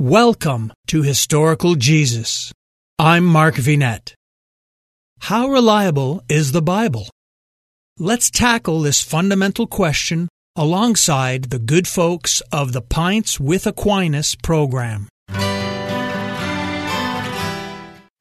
Welcome to Historical Jesus. I'm Mark Vinet. How reliable is the Bible? Let's tackle this fundamental question alongside the good folks of the Pints with Aquinas program.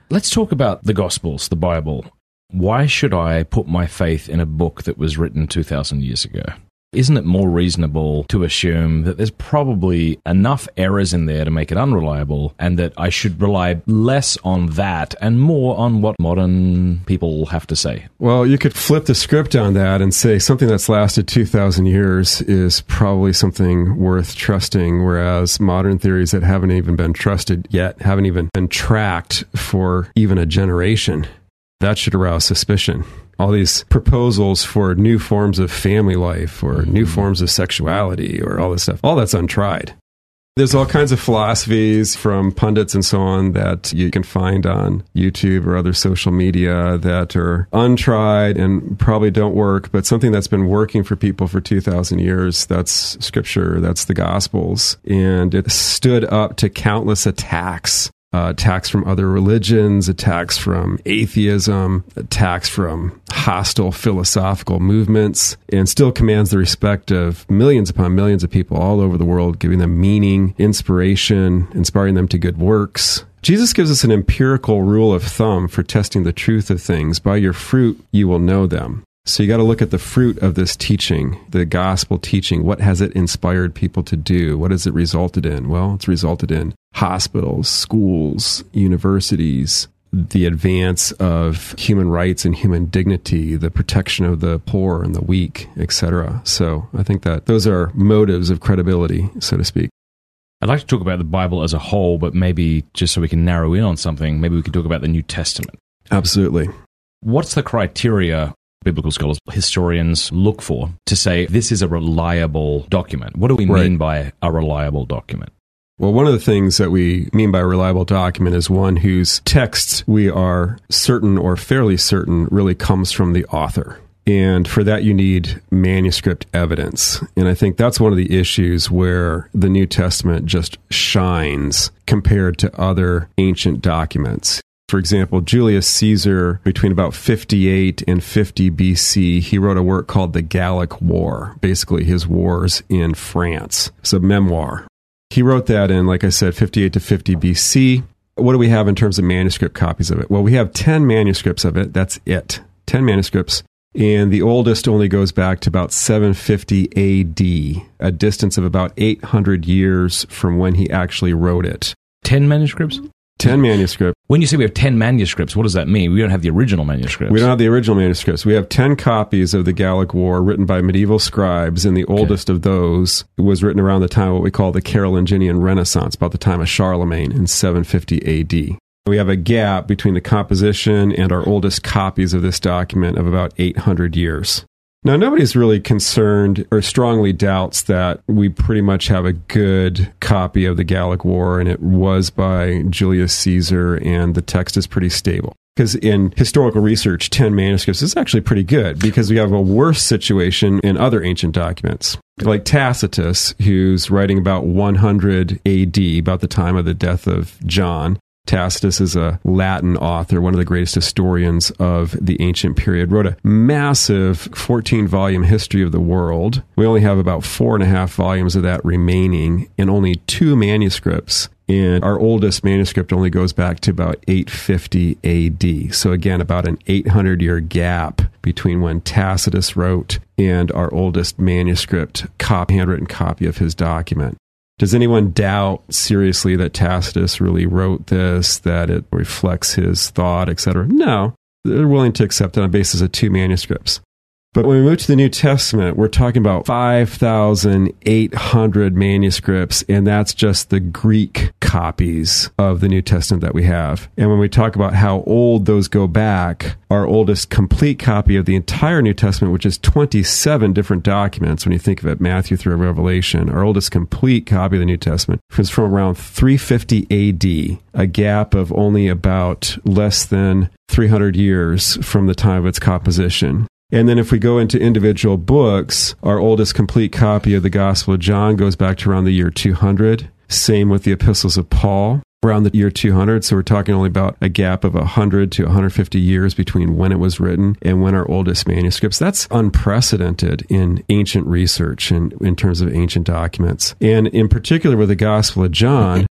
Let's talk about the Gospels, the Bible. Why should I put my faith in a book that was written 2,000 years ago? Isn't it more reasonable to assume that there's probably enough errors in there to make it unreliable and that I should rely less on that and more on what modern people have to say? Well, you could flip the script on that and say something that's lasted 2,000 years is probably something worth trusting, whereas modern theories that haven't even been trusted yet, haven't even been tracked for even a generation, that should arouse suspicion all these proposals for new forms of family life or new mm-hmm. forms of sexuality or all this stuff. All that's untried. There's all kinds of philosophies from pundits and so on that you can find on YouTube or other social media that are untried and probably don't work, but something that's been working for people for 2,000 years. That's scripture, that's the Gospels. And it stood up to countless attacks uh, attacks from other religions, attacks from atheism, attacks from hostile philosophical movements, and still commands the respect of millions upon millions of people all over the world, giving them meaning, inspiration, inspiring them to good works. Jesus gives us an empirical rule of thumb for testing the truth of things. By your fruit, you will know them. So you got to look at the fruit of this teaching, the gospel teaching. What has it inspired people to do? What has it resulted in? Well, it's resulted in hospitals, schools, universities, the advance of human rights and human dignity, the protection of the poor and the weak, etc. So I think that those are motives of credibility, so to speak. I'd like to talk about the Bible as a whole, but maybe just so we can narrow in on something, maybe we could talk about the New Testament. Absolutely. What's the criteria biblical scholars, historians look for to say this is a reliable document? What do we right. mean by a reliable document? Well, one of the things that we mean by a reliable document is one whose text we are certain or fairly certain really comes from the author. And for that, you need manuscript evidence. And I think that's one of the issues where the New Testament just shines compared to other ancient documents. For example, Julius Caesar, between about 58 and 50 BC, he wrote a work called The Gallic War, basically his wars in France. It's a memoir. He wrote that in, like I said, 58 to 50 BC. What do we have in terms of manuscript copies of it? Well, we have 10 manuscripts of it. That's it. 10 manuscripts. And the oldest only goes back to about 750 AD, a distance of about 800 years from when he actually wrote it. 10 manuscripts? 10 manuscripts. When you say we have 10 manuscripts, what does that mean? We don't have the original manuscripts. We don't have the original manuscripts. We have 10 copies of the Gallic War written by medieval scribes, and the oldest of those was written around the time of what we call the Carolingian Renaissance, about the time of Charlemagne in 750 AD. We have a gap between the composition and our oldest copies of this document of about 800 years. Now, nobody's really concerned or strongly doubts that we pretty much have a good copy of the Gallic War, and it was by Julius Caesar, and the text is pretty stable. Because in historical research, 10 manuscripts is actually pretty good because we have a worse situation in other ancient documents. Like Tacitus, who's writing about 100 AD, about the time of the death of John, Tacitus is a Latin author, one of the greatest historians of the ancient period, wrote a massive 14 volume history of the world. We only have about four and a half volumes of that remaining and only two manuscripts. And our oldest manuscript only goes back to about 850 AD. So, again, about an 800 year gap between when Tacitus wrote and our oldest manuscript, copy, handwritten copy of his document. Does anyone doubt seriously that Tacitus really wrote this, that it reflects his thought, etc.? No. They're willing to accept it on the basis of two manuscripts. But when we move to the New Testament, we're talking about 5,800 manuscripts, and that's just the Greek copies of the New Testament that we have. And when we talk about how old those go back, our oldest complete copy of the entire New Testament, which is 27 different documents, when you think of it, Matthew through Revelation, our oldest complete copy of the New Testament is from around 350 AD, a gap of only about less than 300 years from the time of its composition. And then if we go into individual books, our oldest complete copy of the Gospel of John goes back to around the year 200. Same with the epistles of Paul around the year 200. So we're talking only about a gap of 100 to 150 years between when it was written and when our oldest manuscripts. That's unprecedented in ancient research and in terms of ancient documents. And in particular with the Gospel of John,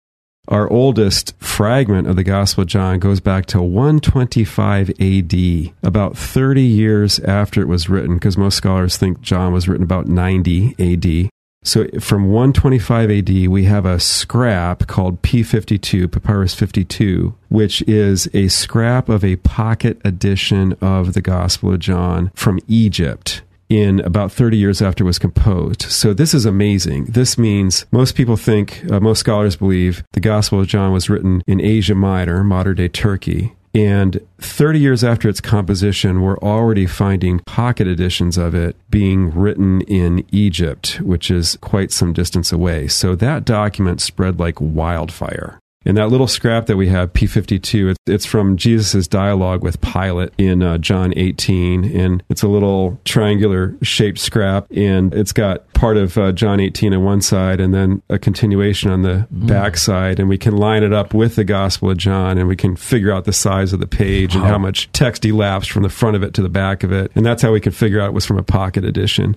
our oldest fragment of the Gospel of John goes back to 125 AD, about 30 years after it was written, because most scholars think John was written about 90 AD. So from 125 AD, we have a scrap called P52, Papyrus 52, which is a scrap of a pocket edition of the Gospel of John from Egypt in about 30 years after it was composed. So this is amazing. This means most people think, uh, most scholars believe, the Gospel of John was written in Asia Minor, modern day Turkey. And 30 years after its composition, we're already finding pocket editions of it being written in Egypt, which is quite some distance away. So that document spread like wildfire. In that little scrap that we have, P52, it's from Jesus' dialogue with Pilate in uh, John 18. And it's a little triangular shaped scrap. And it's got part of uh, John 18 on one side and then a continuation on the mm. back side. And we can line it up with the Gospel of John and we can figure out the size of the page and how much text elapsed from the front of it to the back of it. And that's how we can figure out it was from a pocket edition.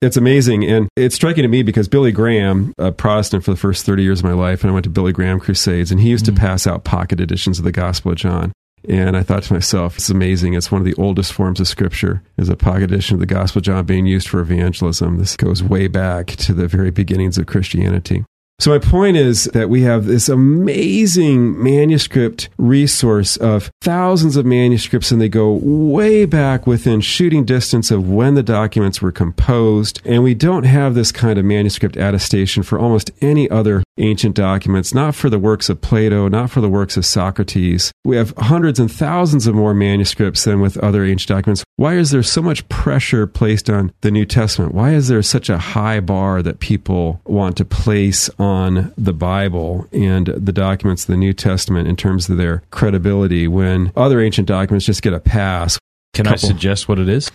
It's amazing. And it's striking to me because Billy Graham, a Protestant for the first 30 years of my life, and I went to Billy Graham crusades, and he used mm-hmm. to mm. pass out pocket editions of the Gospel of John. And I thought to myself, it's amazing. It's one of the oldest forms of scripture is a pocket edition of the Gospel of John being used for evangelism. This goes way back to the very beginnings of Christianity. So my point is that we have this amazing manuscript resource of thousands of manuscripts and they go way back within shooting distance of when the documents were composed. And we don't have this kind of manuscript attestation for almost any other ancient documents, not for the works of Plato, not for the works of Socrates. We have hundreds and thousands of more manuscripts than with other ancient documents. Why is there so much pressure placed on the New Testament? Why is there such a high bar that people want to place on the Bible and the documents of the New Testament in terms of their credibility when other ancient documents just get a pass. Can Couple. I suggest what it is?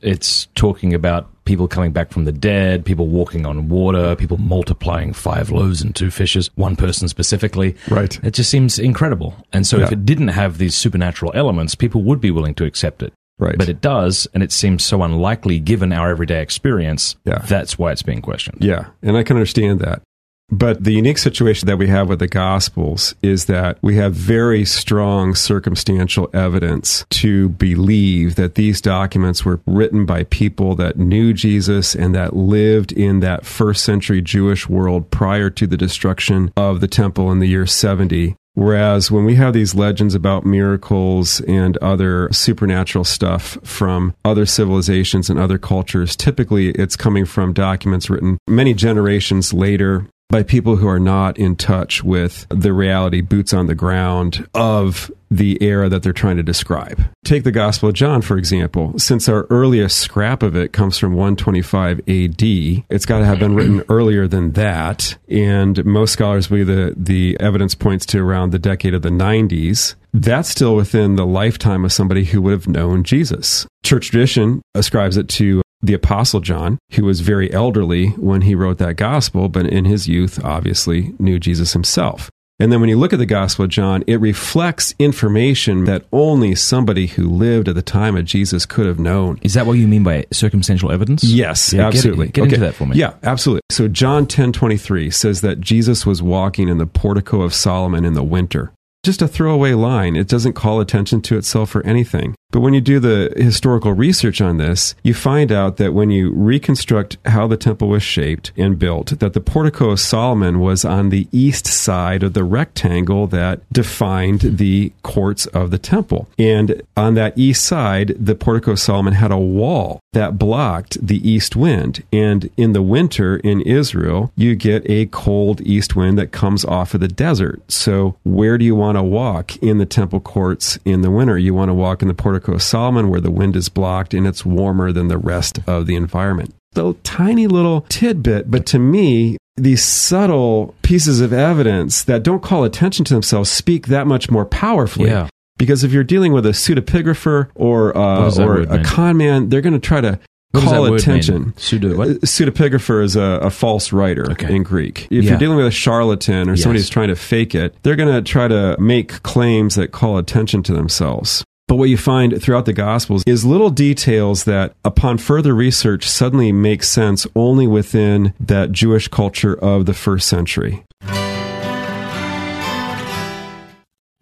It's talking about people coming back from the dead, people walking on water, people multiplying five loaves and two fishes, one person specifically. Right. It just seems incredible. And so yeah. if it didn't have these supernatural elements, people would be willing to accept it. Right. But it does, and it seems so unlikely given our everyday experience. Yeah. That's why it's being questioned. Yeah. And I can understand that. But the unique situation that we have with the Gospels is that we have very strong circumstantial evidence to believe that these documents were written by people that knew Jesus and that lived in that first century Jewish world prior to the destruction of the temple in the year 70. Whereas when we have these legends about miracles and other supernatural stuff from other civilizations and other cultures, typically it's coming from documents written many generations later by people who are not in touch with the reality, boots on the ground of the era that they're trying to describe. Take the Gospel of John, for example. Since our earliest scrap of it comes from 125 AD, it's got to have been written earlier than that. And most scholars believe the, the evidence points to around the decade of the 90s. That's still within the lifetime of somebody who would have known Jesus. Church tradition ascribes it to the Apostle John, who was very elderly when he wrote that gospel, but in his youth, obviously knew Jesus himself. And then when you look at the Gospel of John, it reflects information that only somebody who lived at the time of Jesus could have known. Is that what you mean by circumstantial evidence? Yes, Yeah, get- absolutely. Get, into that for me. Yeah, absolutely. So John 10:23 says that Jesus was walking in the portico of Solomon in the winter. Just a throwaway line. It doesn't call attention to itself or anything. But when you do the historical research on this, you find out that when you reconstruct how the temple was shaped and built, that the portico of Solomon was on the east side of the rectangle that defined the courts of the temple. And on that east side, the portico of Solomon had a wall that blocked the east wind. And in the winter in Israel, you get a cold east wind that comes off of the desert. So where do you want to walk in the temple courts in the winter? You want to walk in the portico of Solomon where the wind is blocked and it's warmer than the rest of the environment. So tiny little tidbit, but to me, these subtle pieces of evidence that don't call attention to themselves speak that much more powerfully. Yeah. Because if you're dealing with a pseudepigrapher or uh, or a mean? con man, they're going to try to What call attention. mean? Pseudo what? Uh, Pseudepigrapher is a, a false writer Okay. in Greek. If Yeah. you're dealing with a charlatan or somebody who's trying to fake it, they're going to try to make claims that call attention to themselves. But what you find throughout the Gospels is little details that, upon further research, suddenly make sense only within that Jewish culture of the first century.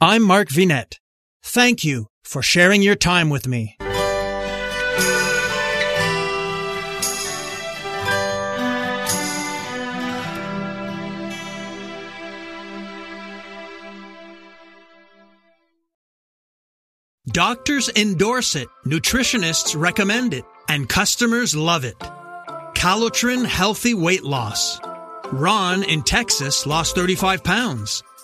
I'm Mark Vinet. Thank you for sharing your time with me. Doctors endorse it, nutritionists recommend it, and customers love it. Calotren Healthy Weight Loss. Ron in Texas lost 35 pounds.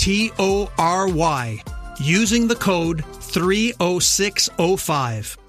T O R Y, using the code 30605.